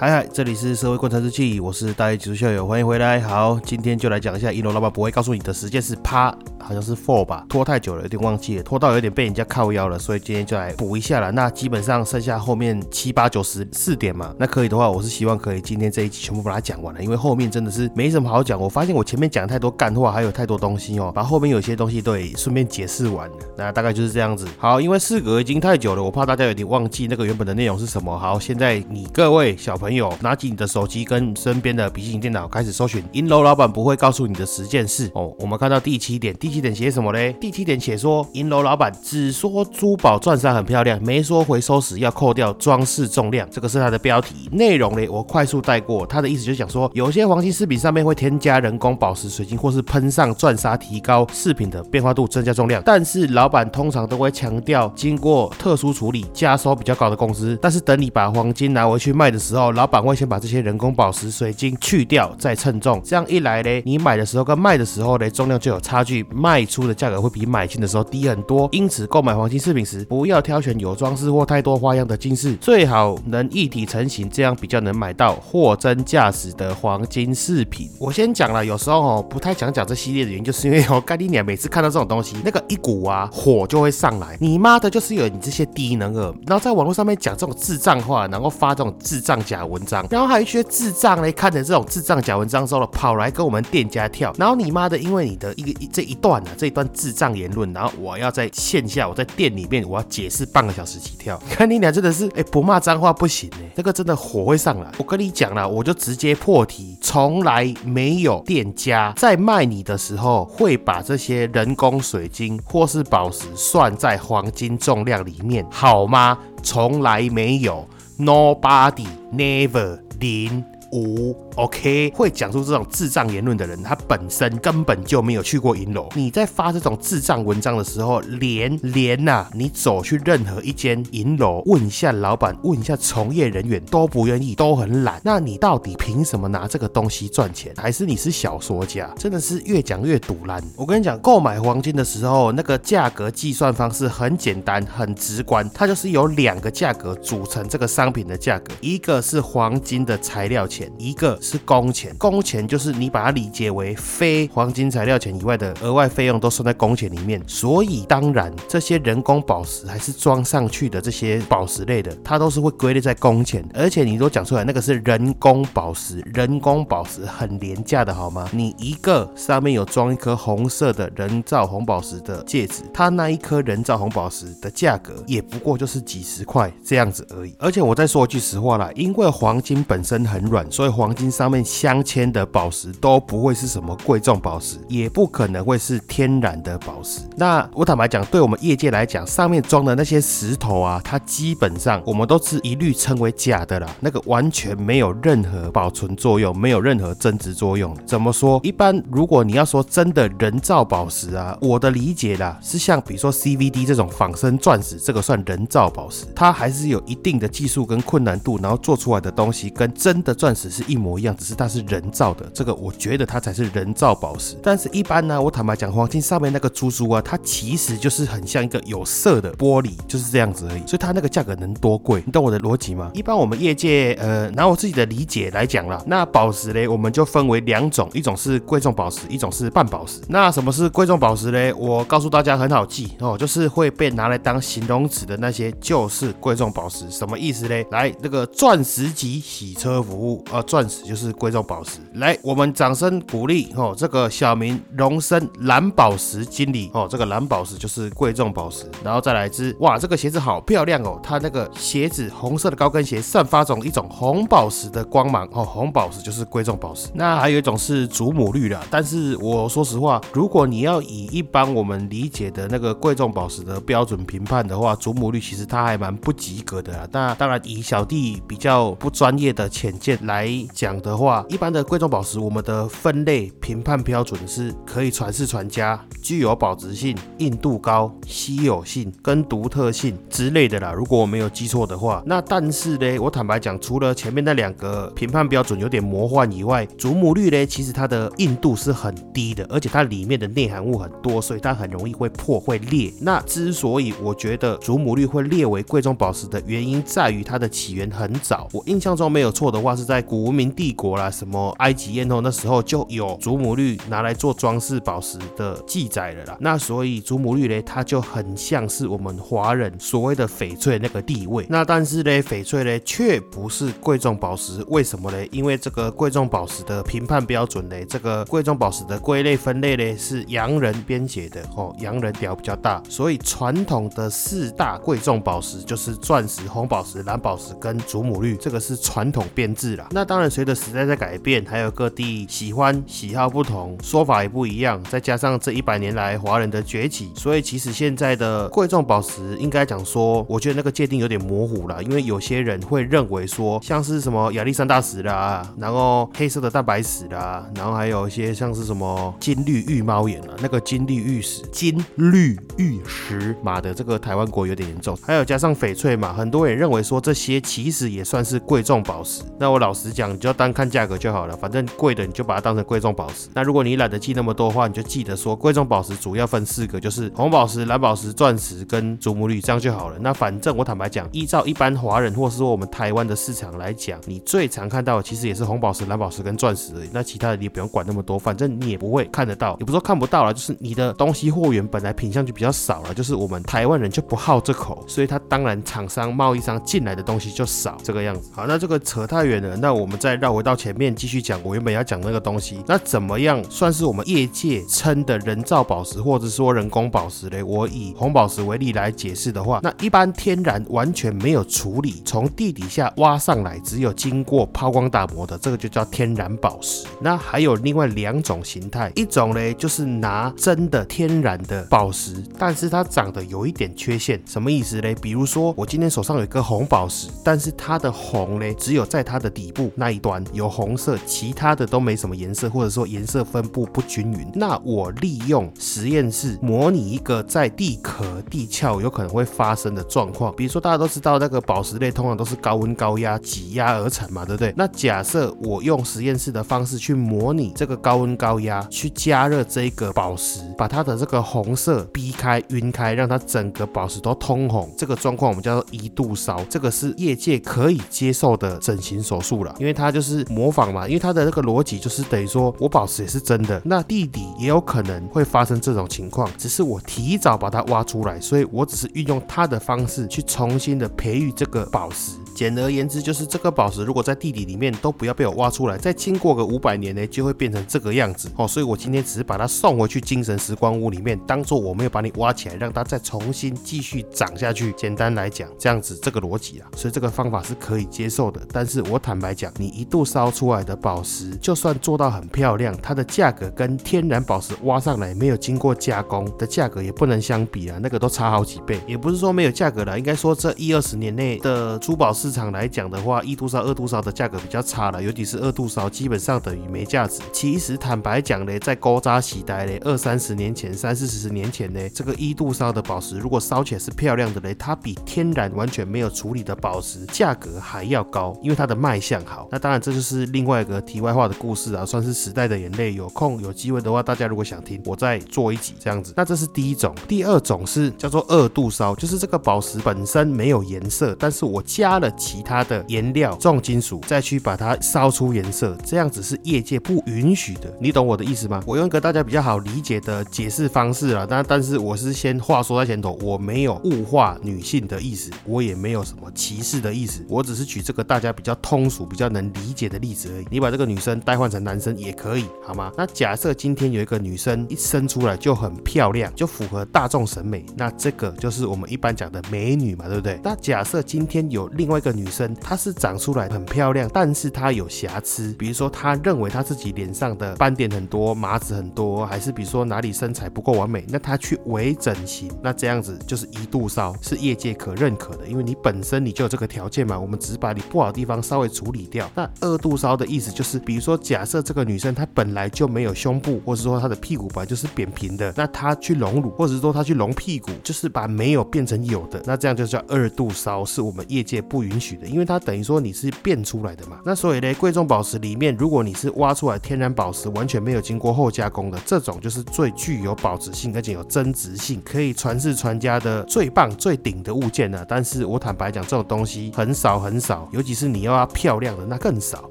嗨嗨，这里是社会观察日记，我是大一技术校友，欢迎回来。好，今天就来讲一下一楼老板不会告诉你的时间是趴，好像是 four 吧，拖太久了，有点忘记了，拖到有点被人家靠腰了，所以今天就来补一下了。那基本上剩下后面七八九十四点嘛，那可以的话，我是希望可以今天这一集全部把它讲完了，因为后面真的是没什么好讲。我发现我前面讲太多干话，还有太多东西哦，把后面有些东西都顺便解释完了。那大概就是这样子。好，因为事隔已经太久了，我怕大家有点忘记那个原本的内容是什么。好，现在你各位小朋友。拿起你的手机跟身边的笔记型电脑开始搜寻，银楼老板不会告诉你的十件事哦。我们看到第七点，第第七点写什么嘞？第七点写说，银楼老板只说珠宝钻石很漂亮，没说回收时要扣掉装饰重量。这个是它的标题，内容嘞我快速带过。他的意思就是讲说，有些黄金饰品上面会添加人工宝石、水晶或是喷上钻砂，提高饰品的变化度，增加重量。但是老板通常都会强调，经过特殊处理，加收比较高的工资。但是等你把黄金拿回去卖的时候，老板会先把这些人工宝石、水晶去掉，再称重。这样一来呢，你买的时候跟卖的时候呢，重量就有差距，卖出的价格会比买进的时候低很多。因此，购买黄金饰品时，不要挑选有装饰或太多花样的金饰，最好能一体成型，这样比较能买到货真价实的黄金饰品。我先讲了，有时候哦，不太想讲这系列的原因，就是因为哦，盖蒂尼每次看到这种东西，那个一股啊火就会上来。你妈的，就是有你这些低能儿，然后在网络上面讲这种智障话，然后发这种智障假文章。然后还有一些智障嘞，看着这种智障假文章之后了，跑来跟我们店家跳。然后你妈的，因为你的一个这一段这一段智障言论，然后我要在线下，我在店里面，我要解释半个小时起跳。看你俩真的是，哎，不骂脏话不行哎，这个真的火会上来。我跟你讲了，我就直接破题，从来没有店家在卖你的时候会把这些人工水晶或是宝石算在黄金重量里面，好吗？从来没有。Nobody, never, 零五。OK，会讲出这种智障言论的人，他本身根本就没有去过银楼。你在发这种智障文章的时候，连连呐，你走去任何一间银楼，问一下老板，问一下从业人员，都不愿意，都很懒。那你到底凭什么拿这个东西赚钱？还是你是小说家？真的是越讲越堵烂。我跟你讲，购买黄金的时候，那个价格计算方式很简单，很直观，它就是有两个价格组成这个商品的价格，一个是黄金的材料钱，一个。是工钱，工钱就是你把它理解为非黄金材料钱以外的额外费用都算在工钱里面，所以当然这些人工宝石还是装上去的这些宝石类的，它都是会归类在工钱。而且你都讲出来，那个是人工宝石，人工宝石很廉价的好吗？你一个上面有装一颗红色的人造红宝石的戒指，它那一颗人造红宝石的价格也不过就是几十块这样子而已。而且我再说一句实话啦，因为黄金本身很软，所以黄金。上面镶嵌的宝石都不会是什么贵重宝石，也不可能会是天然的宝石。那我坦白讲，对我们业界来讲，上面装的那些石头啊，它基本上我们都是一律称为假的啦。那个完全没有任何保存作用，没有任何增值作用。怎么说？一般如果你要说真的人造宝石啊，我的理解啦，是像比如说 CVD 这种仿生钻石，这个算人造宝石，它还是有一定的技术跟困难度，然后做出来的东西跟真的钻石是一模一样。只是它是人造的，这个我觉得它才是人造宝石。但是，一般呢，我坦白讲，黄金上面那个珠珠啊，它其实就是很像一个有色的玻璃，就是这样子而已。所以它那个价格能多贵？你懂我的逻辑吗？一般我们业界，呃，拿我自己的理解来讲啦，那宝石嘞，我们就分为两种，一种是贵重宝石，一种是半宝石。那什么是贵重宝石嘞？我告诉大家很好记哦，就是会被拿来当形容词的那些就是贵重宝石。什么意思嘞？来，那个钻石级洗车服务啊，钻石就是。贵重宝石，来，我们掌声鼓励哦！这个小明荣升蓝宝石经理哦，这个蓝宝石就是贵重宝石，然后再来一只，哇，这个鞋子好漂亮哦！它那个鞋子红色的高跟鞋散发种一种红宝石的光芒哦，红宝石就是贵重宝石。那还有一种是祖母绿的，但是我说实话，如果你要以一般我们理解的那个贵重宝石的标准评判的话，祖母绿其实它还蛮不及格的。那当然以小弟比较不专业的浅见来讲的话，一般的贵重宝石，我们的分类评判标准是可以传世传家，具有保值性、硬度高、稀有性跟独特性之类的啦。如果我没有记错的话，那但是呢，我坦白讲，除了前面那两个评判标准有点魔幻以外，祖母绿呢，其实它的硬度是很低的，而且它里面的内含物很多，所以它很容易会破会裂。那之所以我觉得祖母绿会列为贵重宝石的原因，在于它的起源很早。我印象中没有错的话，是在古文明帝国啦，什么埃及艳后那时候就有祖母绿拿来做装饰宝石的记载了啦。那所以祖母绿呢，它就很像是我们华人所谓的翡翠那个地位。那但是呢，翡翠呢却不是贵重宝石，为什么呢？因为这个贵重宝石的评判标准呢，这个贵重宝石的归类分类呢是洋人编写的哦，洋人屌比较大，所以传统的四大贵重宝石就是钻石、红宝石、蓝宝石跟祖母绿，这个是传统编制啦。那当然随着时代在改变，还有各地喜欢喜好不同，说法也不一样，再加上这一百年来华人的崛起，所以其实现在的贵重宝石应该讲说，我觉得那个界定有点模糊了，因为有些人会认为说，像是什么亚历山大石啦，然后黑色的蛋白石啦，然后还有一些像是什么金绿玉猫眼啊，那个金绿玉石、金绿玉石，马的，这个台湾国有点严重。还有加上翡翠嘛，很多人认为说这些其实也算是贵重宝石。那我老实讲，你就单看价格就好了，反正贵的你就把它当成贵重宝石。那如果你懒得记那么多的话，你就记得说贵重宝石主要分四个，就是红宝石、蓝宝石、钻石跟祖母绿，这样就好了。那反正我坦白讲，依照一般华人或是说我们台湾的市场来讲，你最常看到的其实也是红宝石、蓝宝石跟钻石而已。那其他的你也不用管那么多，反正你也不会看得到，也不说看不到了，就是你的东西货源本来品相就比较少了，就是我们台湾人就不好这口，所以它当然厂商贸易商进来的东西就少这个样子。好，那这个扯太远了，那那我们再绕回到前面继续讲我原本要讲那个东西。那怎么样算是我们业界称的人造宝石，或者说人工宝石嘞？我以红宝石为例来解释的话，那一般天然完全没有处理，从地底下挖上来，只有经过抛光打磨的，这个就叫天然宝石。那还有另外两种形态，一种嘞就是拿真的天然的宝石，但是它长得有一点缺陷，什么意思嘞？比如说我今天手上有一个红宝石，但是它的红嘞只有在它的底部那一端有红色，其他的都没什么颜色，或者说颜色分布不均匀。那我利用实验室模拟一个在地壳地壳有可能会发生的状况，比如说大家都知道那个宝石类通常都是高温高压挤压而成嘛，对不对？那假设我用实验室的方式去模拟这个高温高压，去加热这个宝石，把它的这个红色逼开、晕开，让它整个宝石都通红，这个状况我们叫做一度烧，这个是业界可以接受的整形手术了，因为他就是模仿嘛，因为他的那个逻辑就是等于说我宝石也是真的，那弟弟也有可能会发生这种情况，只是我提早把它挖出来，所以我只是运用他的方式去重新的培育这个宝石。简而言之，就是这个宝石如果在地底里面都不要被我挖出来，再经过个五百年呢，就会变成这个样子哦。所以我今天只是把它送回去精神时光屋里面，当做我没有把你挖起来，让它再重新继续长下去。简单来讲，这样子这个逻辑啊，所以这个方法是可以接受的。但是我坦白讲，你一度烧出来的宝石，就算做到很漂亮，它的价格跟天然宝石挖上来没有经过加工的价格也不能相比啊，那个都差好几倍。也不是说没有价格了，应该说这一二十年内的珠宝市市场来讲的话，一度烧、二度烧的价格比较差了，尤其是二度烧，基本上等于没价值。其实坦白讲嘞，在高扎洗呆嘞，二三十年前、三四十年前呢，这个一度烧的宝石，如果烧起来是漂亮的嘞，它比天然完全没有处理的宝石价格还要高，因为它的卖相好。那当然这就是另外一个题外话的故事啊，算是时代的眼泪。有空有机会的话，大家如果想听，我再做一集这样子。那这是第一种，第二种是叫做二度烧，就是这个宝石本身没有颜色，但是我加了其他的颜料、重金属，再去把它烧出颜色，这样子是业界不允许的。你懂我的意思吗？我用一个大家比较好理解的解释方式啦，但但是我是先话说在前头，我没有物化女性的意思，我也没有什么歧视的意思，我只是举这个大家比较通俗、比较能理解的例子而已。你把这个女生代换成男生也可以，好吗？那假设今天有一个女生一生出来就很漂亮，就符合大众审美，那这个就是我们一般讲的美女嘛，对不对？那假设今天有另外一个女生，她是长出来很漂亮，但是她有瑕疵，比如说她认为她自己脸上的斑点很多，麻子很多，还是比如说哪里身材不够完美，那她去微整形，那这样子就是一度烧，是业界可认可的，因为你本身你就有这个条件嘛，我们只把你不好的地方稍微处理掉。那二度烧的意思就是，比如说假设这个女生她本来就没有胸部，或者说她的屁股本来就是扁平的，那她去隆乳，或者说她去隆屁股，就是把没有变成有的，那这样就叫二度烧，是我们业界不允允许的，因为它等于说你是变出来的嘛。那所以呢，贵重宝石里面，如果你是挖出来天然宝石，完全没有经过后加工的，这种就是最具有保值性，而且有增值性，可以传世传家的最棒最顶的物件呢。但是我坦白讲，这种东西很少很少，尤其是你要要漂亮的，那更少。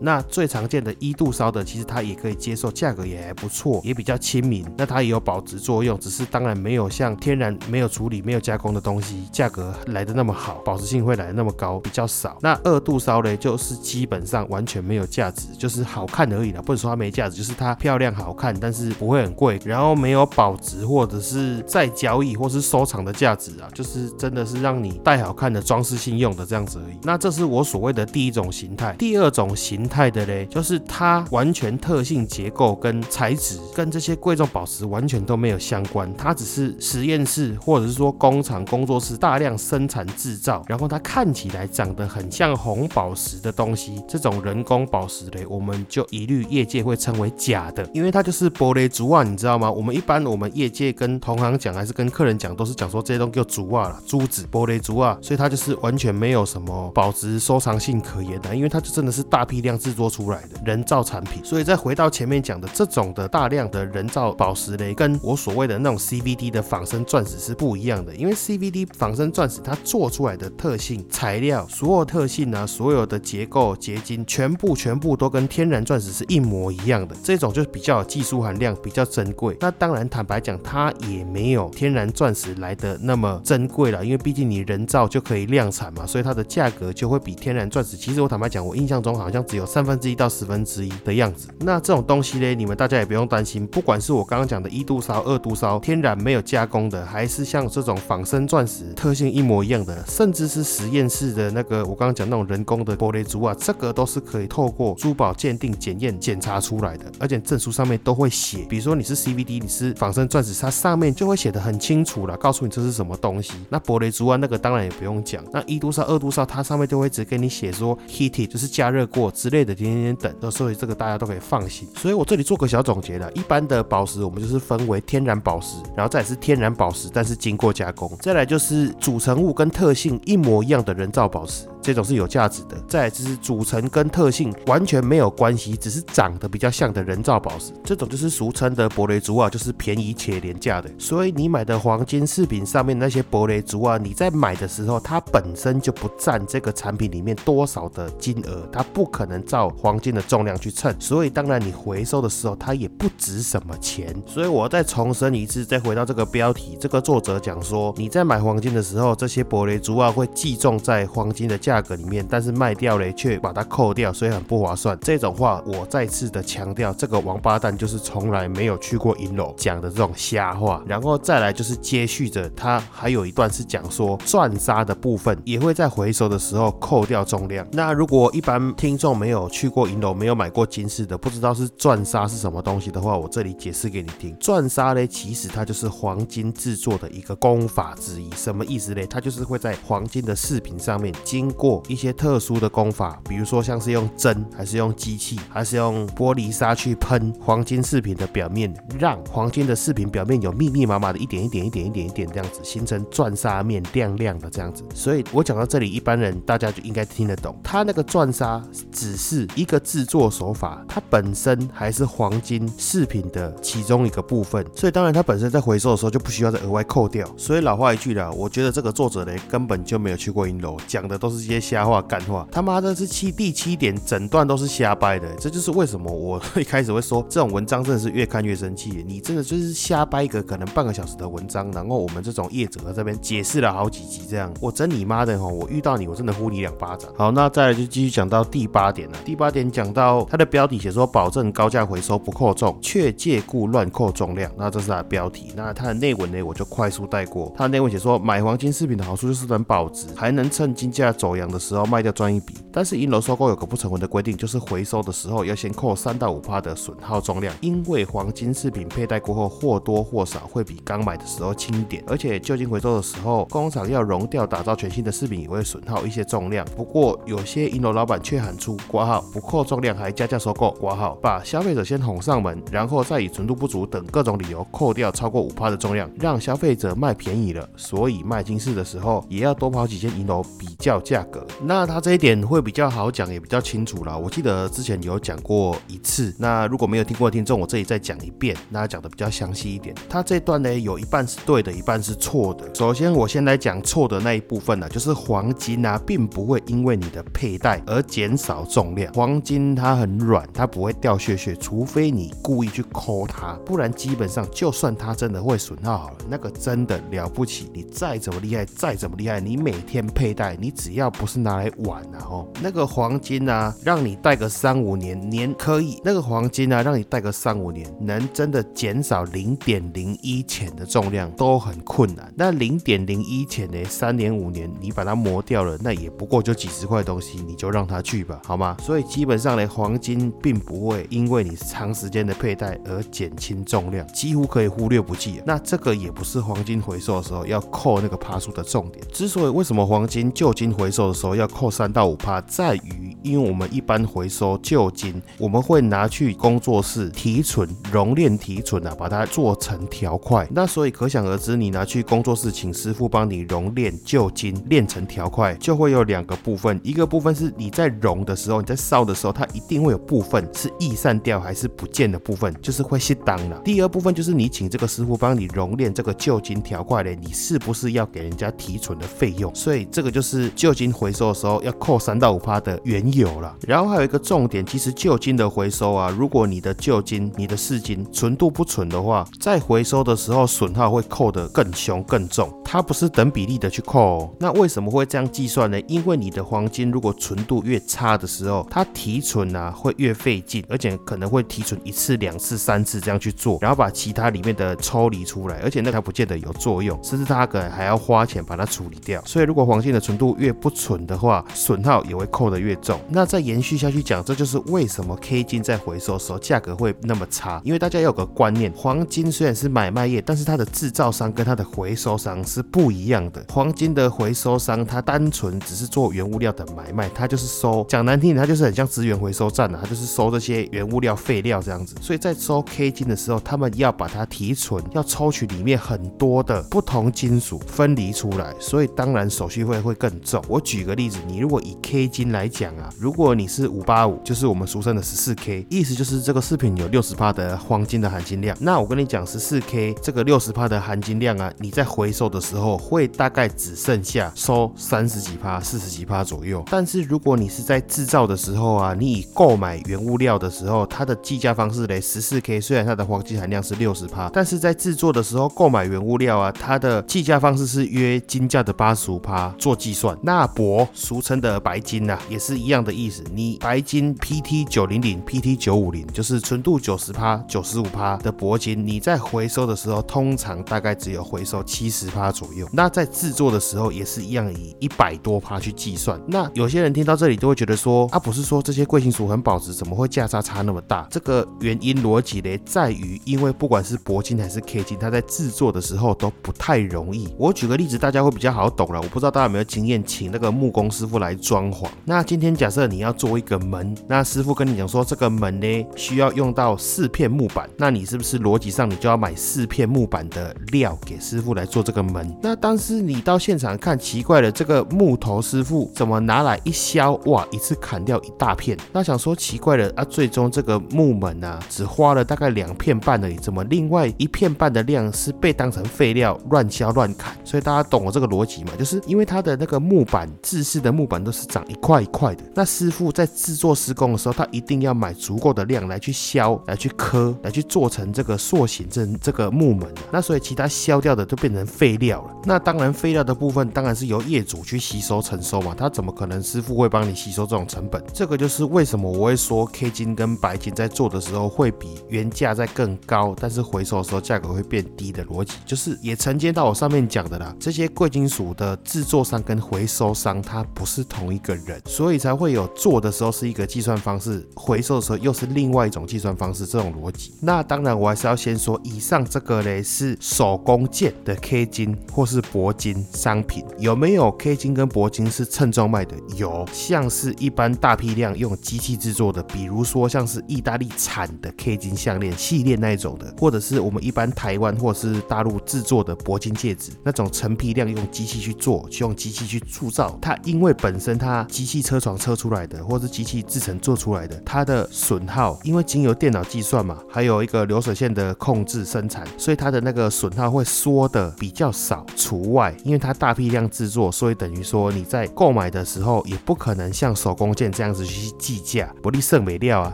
那最常见的一度烧的，其实它也可以接受，价格也还不错，也比较亲民。那它也有保值作用，只是当然没有像天然没有处理、没有加工的东西价格来的那么好，保值性会来的那么高，比较少。那二度烧嘞，就是基本上完全没有价值，就是好看而已啦。不能说它没价值，就是它漂亮好看，但是不会很贵，然后没有保值或者是再交易或是收藏的价值啊，就是真的是让你戴好看的装饰性用的这样子而已。那这是我所谓的第一种形态，第二种形态的嘞，就是它完全特性结构跟材质跟这些贵重宝石完全都没有相关，它只是实验室或者是说工厂工作室大量生产制造，然后它看起来长得很像红宝石的东西，这种人工宝石嘞，我们就一律业界会称为假的，因为它就是玻璃珠啊，你知道吗？我们一般我们业界跟同行讲还是跟客人讲，都是讲说这些东西叫珠啊了，珠子玻璃珠啊，所以它就是完全没有什么保值收藏性可言的，因为它就真的是大批量制作出来的人造产品。所以再回到前面讲的这种的大量的人造宝石嘞，跟我所谓的那种 CVD 的仿生钻石是不一样的，因为 CVD 仿生钻石它做出来的特性、材料、所特性啊，所有的结构、结晶，全部全部都跟天然钻石是一模一样的，这种就是比较有技术含量，比较珍贵。那当然，坦白讲，它也没有天然钻石来的那么珍贵了，因为毕竟你人造就可以量产嘛，所以它的价格就会比天然钻石。其实我坦白讲，我印象中好像只有三分之一到十分之一的样子。那这种东西呢，你们大家也不用担心，不管是我刚刚讲的一度烧、二度烧，天然没有加工的，还是像这种仿生钻石，特性一模一样的，甚至是实验室的那个我刚刚讲那种人工的玻璃珠啊，这个都是可以透过珠宝鉴定检验检查出来的，而且证书上面都会写，比如说你是 CVD，你是仿生钻石，它上面就会写的很清楚了，告诉你这是什么东西。那玻璃珠啊，那个当然也不用讲，那一度烧、二度烧，它上面就会只给你写说 heated，就是加热过之类的，点点点等，所以这个大家都可以放心。所以我这里做个小总结了，一般的宝石我们就是分为天然宝石，然后再是天然宝石，但是经过加工，再来就是组成物跟特性一模一样的人造宝石。这种是有价值的，再来就是组成跟特性完全没有关系，只是长得比较像的人造宝石，这种就是俗称的博雷珠啊，就是便宜且廉价的。所以你买的黄金饰品上面那些博雷珠啊，你在买的时候，它本身就不占这个产品里面多少的金额，它不可能照黄金的重量去称，所以当然你回收的时候，它也不值什么钱。所以我再重申一次，再回到这个标题，这个作者讲说，你在买黄金的时候，这些博雷珠啊会计重在黄金的价。格里面，但是卖掉嘞却把它扣掉，所以很不划算。这种话我再次的强调，这个王八蛋就是从来没有去过银楼讲的这种瞎话。然后再来就是接续着他还有一段是讲说钻砂的部分也会在回收的时候扣掉重量。那如果一般听众没有去过银楼，没有买过金饰的，不知道是钻砂是什么东西的话，我这里解释给你听。钻砂嘞，其实它就是黄金制作的一个功法之一。什么意思嘞？它就是会在黄金的饰品上面经过一些特殊的功法，比如说像是用针，还是用机器，还是用玻璃砂去喷黄金饰品的表面，让黄金的饰品表面有密密麻麻的一点一点一点一点一点这样子，形成钻砂面亮亮的这样子。所以我讲到这里，一般人大家就应该听得懂，它那个钻砂只是一个制作手法，它本身还是黄金饰品的其中一个部分。所以当然它本身在回收的时候就不需要再额外扣掉。所以老话一句啦，我觉得这个作者呢根本就没有去过银楼，讲的都是。些瞎话干话，他妈的是七第七点，整段都是瞎掰的。这就是为什么我一开始会说这种文章真的是越看越生气。你真的就是瞎掰一个可能半个小时的文章，然后我们这种业者在这边解释了好几集，这样我真你妈的哈！我遇到你，我真的呼你两巴掌。好，那再来就继续讲到第八点了。第八点讲到它的标题写说保证高价回收不扣重，却借故乱扣重量。那这是它的标题。那它的内文呢，我就快速带过。它的内文写说买黄金饰品的好处就是能保值，还能趁金价。走阳的时候卖掉赚一笔。但是银楼收购有个不成文的规定，就是回收的时候要先扣三到五帕的损耗重量，因为黄金饰品佩戴过后或多或少会比刚买的时候轻点，而且旧金回收的时候，工厂要熔掉打造全新的饰品也会损耗一些重量。不过有些银楼老板却喊出挂号不扣重量还加价收购挂号，把消费者先哄上门，然后再以纯度不足等各种理由扣掉超过五帕的重量，让消费者卖便宜了。所以卖金饰的时候也要多跑几间银楼比较价格。那它这一点会比较好讲，也比较清楚了。我记得之前有讲过一次，那如果没有听过的听众，我这里再讲一遍，那讲的比较详细一点。它这段呢有一半是对的，一半是错的。首先我先来讲错的那一部分呢，就是黄金啊，并不会因为你的佩戴而减少重量。黄金它很软，它不会掉屑屑，除非你故意去抠它，不然基本上就算它真的会损耗好了，那个真的了不起。你再怎么厉害，再怎么厉害，你每天佩戴，你只要要不是拿来玩啊，哦，那个黄金啊，让你戴个三五年，年可以；那个黄金啊，让你戴个三五年，能真的减少零点零一钱的重量都很困难。那零点零一钱呢，三年五年，你把它磨掉了，那也不过就几十块东西，你就让它去吧，好吗？所以基本上呢，黄金并不会因为你长时间的佩戴而减轻重量，几乎可以忽略不计。那这个也不是黄金回收的时候要。扣那个趴数的重点，之所以为什么黄金旧金回回收的时候要扣三到五趴，在于因为我们一般回收旧金，我们会拿去工作室提纯、熔炼提纯啊，把它做成条块。那所以可想而知，你拿去工作室请师傅帮你熔炼旧金，炼成条块，就会有两个部分，一个部分是你在熔的时候，你在烧的时候，它一定会有部分是易散掉还是不见的部分，就是会熄当了。第二部分就是你请这个师傅帮你熔炼这个旧金条块的，你是不是要给人家提纯的费用？所以这个就是旧金回收的时候要扣三到五趴的缘由了。然后还有一个重点，其实旧金的回收啊，如果你的旧金、你的市金纯度不纯的话，在回收的时候损耗会扣得更凶更重，它不是等比例的去扣。那为什么会这样计算呢？因为你的黄金如果纯度越差的时候，它提纯啊会越费劲，而且可能会提纯一次、两次、三次这样去做，然后把其他里面的抽离出来，而且那它不见得有作用，甚至它可能。还要花钱把它处理掉，所以如果黄金的纯度越不纯的话，损耗也会扣得越重。那再延续下去讲，这就是为什么 K 金在回收时候价格会那么差。因为大家有个观念，黄金虽然是买卖业，但是它的制造商跟它的回收商是不一样的。黄金的回收商，它单纯只是做原物料的买卖，它就是收，讲难听点，它就是很像资源回收站啊，它就是收这些原物料废料这样子。所以在收 K 金的时候，他们要把它提纯，要抽取里面很多的不同金属。分离出来，所以当然手续费会更重。我举个例子，你如果以 K 金来讲啊，如果你是五八五，就是我们俗称的十四 K，意思就是这个饰品有六十帕的黄金的含金量。那我跟你讲，十四 K 这个六十帕的含金量啊，你在回收的时候会大概只剩下收三十几帕、四十几帕左右。但是如果你是在制造的时候啊，你以购买原物料的时候，它的计价方式嘞，十四 K 虽然它的黄金含量是六十帕，但是在制作的时候购买原物料啊，它的计价方式。是约金价的八十五帕做计算，那大铂俗称的白金呐，也是一样的意思。你白金 PT 九零零、PT 九五零，就是纯度九十趴、九十五趴的铂金，你在回收的时候，通常大概只有回收七十趴左右。那在制作的时候也是一样，以一百多趴去计算。那有些人听到这里都会觉得说，啊，不是说这些贵金属很保值，怎么会价差差那么大？这个原因逻辑呢，在于因为不管是铂金还是 K 金，它在制作的时候都不太容易。我。举个例子，大家会比较好懂了。我不知道大家有没有经验，请那个木工师傅来装潢。那今天假设你要做一个门，那师傅跟你讲说，这个门呢需要用到四片木板，那你是不是逻辑上你就要买四片木板的料给师傅来做这个门？那当时你到现场看，奇怪了，这个木头师傅怎么拿来一削，哇，一次砍掉一大片？那想说奇怪了啊，最终这个木门啊，只花了大概两片半而已，怎么另外一片半的量是被当成废料乱削乱砍？所以大家懂我这个逻辑嘛？就是因为它的那个木板制式的木板都是长一块一块的，那师傅在制作施工的时候，他一定要买足够的量来去削、来去刻、来去做成这个塑形这这个木门。那所以其他削掉的就变成废料了。那当然废料的部分当然是由业主去吸收承收嘛，他怎么可能师傅会帮你吸收这种成本？这个就是为什么我会说 K 金跟白金在做的时候会比原价在更高，但是回收的时候价格会变低的逻辑，就是也承接到我上面讲的啦。这些贵金属的制作商跟回收商，它不是同一个人，所以才会有做的时候是一个计算方式，回收的时候又是另外一种计算方式，这种逻辑。那当然，我还是要先说，以上这个嘞是手工件的 K 金或是铂金商品，有没有 K 金跟铂金是称重卖的？有，像是一般大批量用机器制作的，比如说像是意大利产的 K 金项链系列那一种的，或者是我们一般台湾或是大陆制作的铂金戒指，那种成批量用机器去做，去用机器去铸造，它因为本身它机器车床车出来的，或是机器制成做出来的，它的损耗，因为经由电脑计算嘛，还有一个流水线的控制生产，所以它的那个损耗会缩的比较少。除外，因为它大批量制作，所以等于说你在购买的时候也不可能像手工件这样子去计价，不利剩美料啊，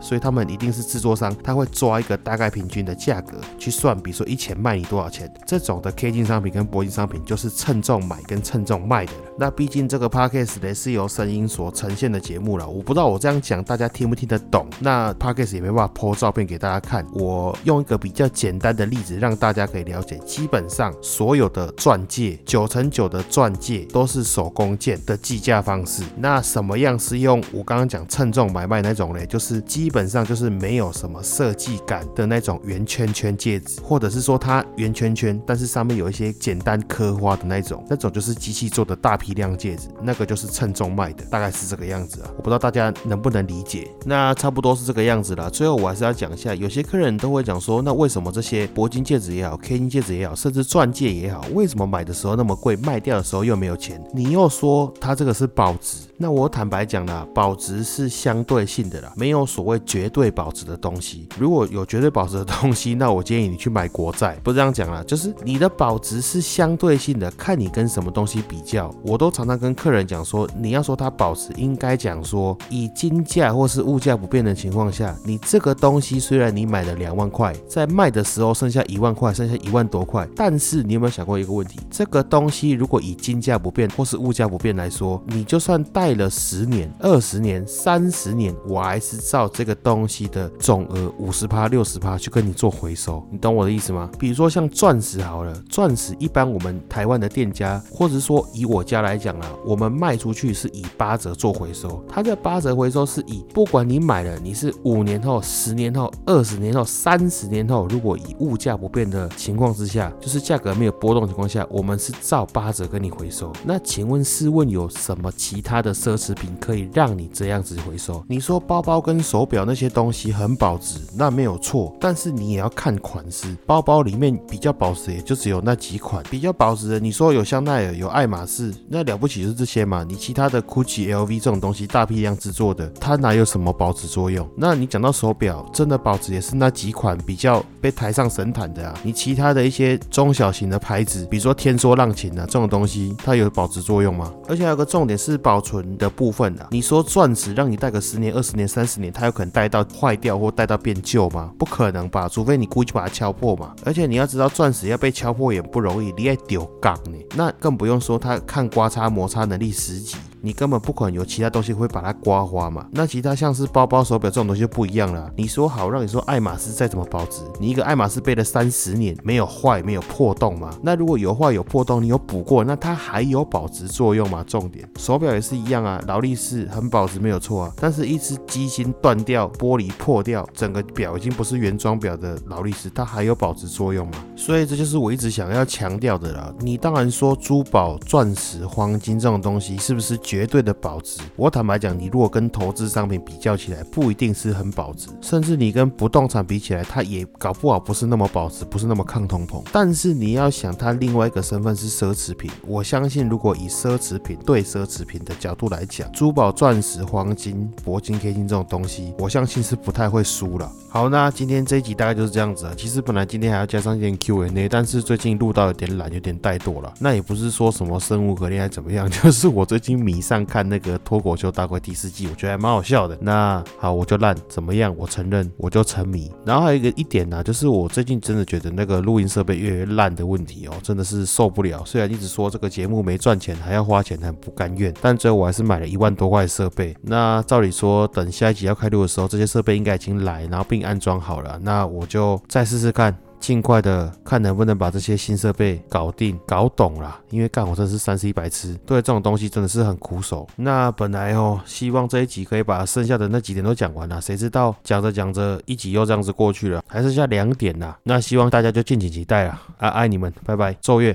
所以他们一定是制作商，他会抓一个大概平均的价格去算，比如说一钱卖你多少钱，这种的 K 金商品跟铂金商品就是称重买跟称重卖的。那毕竟这个 podcast 呢是由声音所呈现的节目了，我不知道我这样讲大家听不听得懂。那 podcast 也没办法 po 照片给大家看，我用一个比较简单的例子让大家可以了解。基本上所有的钻戒，九成九的钻戒都是手工件的计价方式。那什么样是用我刚刚讲称重买卖那种嘞？就是基本上就是没有什么设计感的那种圆圈圈戒指，或者是说它圆圈圈，但是上面有一些简单刻花的那种，那种就是机器做的大。批量戒指，那个就是称重卖的，大概是这个样子啊。我不知道大家能不能理解。那差不多是这个样子了。最后我还是要讲一下，有些客人都会讲说，那为什么这些铂金戒指也好，K 金戒指也好，甚至钻戒也好，为什么买的时候那么贵，卖掉的时候又没有钱？你又说它这个是保值？那我坦白讲啦，保值是相对性的啦，没有所谓绝对保值的东西。如果有绝对保值的东西，那我建议你去买国债。不是这样讲啦，就是你的保值是相对性的，看你跟什么东西比较。我都常常跟客人讲说，你要说它保值，应该讲说以金价或是物价不变的情况下，你这个东西虽然你买了两万块，在卖的时候剩下一万块，剩下一万多块，但是你有没有想过一个问题？这个东西如果以金价不变或是物价不变来说，你就算大戴了十年、二十年、三十年，我还是照这个东西的总额五十趴、六十趴去跟你做回收，你懂我的意思吗？比如说像钻石好了，钻石一般我们台湾的店家，或者说以我家来讲啊，我们卖出去是以八折做回收。它的八折回收是以不管你买了，你是五年后、十年后、二十年后、三十年后，如果以物价不变的情况之下，就是价格没有波动情况下，我们是照八折跟你回收。那请问试问有什么其他的？奢侈品可以让你这样子回收。你说包包跟手表那些东西很保值，那没有错。但是你也要看款式，包包里面比较保值也就只有那几款比较保值的。你说有香奈儿、有爱马仕，那了不起就是这些嘛？你其他的 GUCCI、LV 这种东西大批量制作的，它哪有什么保值作用？那你讲到手表，真的保值也是那几款比较被抬上神坛的啊。你其他的一些中小型的牌子，比如说天梭浪琴啊这种东西，它有保值作用吗？而且还有个重点是保存。的部分啊，你说钻石让你戴个十年、二十年、三十年，它有可能戴到坏掉或戴到变旧吗？不可能吧，除非你故意把它敲破嘛。而且你要知道，钻石要被敲破也不容易，你还丢钢呢，那更不用说它抗刮擦摩擦他能力十级。你根本不可能有其他东西会把它刮花嘛？那其他像是包包、手表这种东西就不一样了。你说好让你说爱马仕再怎么保值，你一个爱马仕背了三十年没有坏、没有破洞吗？那如果有坏有破洞，你有补过，那它还有保值作用吗？重点，手表也是一样啊，劳力士很保值没有错啊，但是一只机芯断掉、玻璃破掉，整个表已经不是原装表的劳力士，它还有保值作用吗？所以这就是我一直想要强调的啦。你当然说珠宝、钻石、黄金这种东西是不是？绝对的保值，我坦白讲，你如果跟投资商品比较起来，不一定是很保值，甚至你跟不动产比起来，它也搞不好不是那么保值，不是那么抗通膨。但是你要想，它另外一个身份是奢侈品，我相信如果以奢侈品对奢侈品的角度来讲，珠宝、钻石、黄金、铂金、K 金这种东西，我相信是不太会输了。好，那今天这一集大概就是这样子啊。其实本来今天还要加上一点 Q&A，但是最近录到有点懒，有点怠惰了。那也不是说什么生无可恋还怎么样，就是我最近迷。上看那个脱口秀大会第四季，我觉得还蛮好笑的。那好，我就烂，怎么样？我承认，我就沉迷。然后还有一个一点呢，就是我最近真的觉得那个录音设备越来越烂的问题哦，真的是受不了。虽然一直说这个节目没赚钱，还要花钱，很不甘愿，但最后我还是买了一万多块设备。那照理说，等下一集要开录的时候，这些设备应该已经来，然后并安装好了。那我就再试试看。尽快的看能不能把这些新设备搞定、搞懂啦。因为干活真是三 C 白痴，对这种东西真的是很苦手。那本来哦，希望这一集可以把剩下的那几点都讲完了，谁知道讲着讲着一集又这样子过去了，还剩下两点啦。那希望大家就敬请期待啦，啊，爱你们，拜拜，奏乐。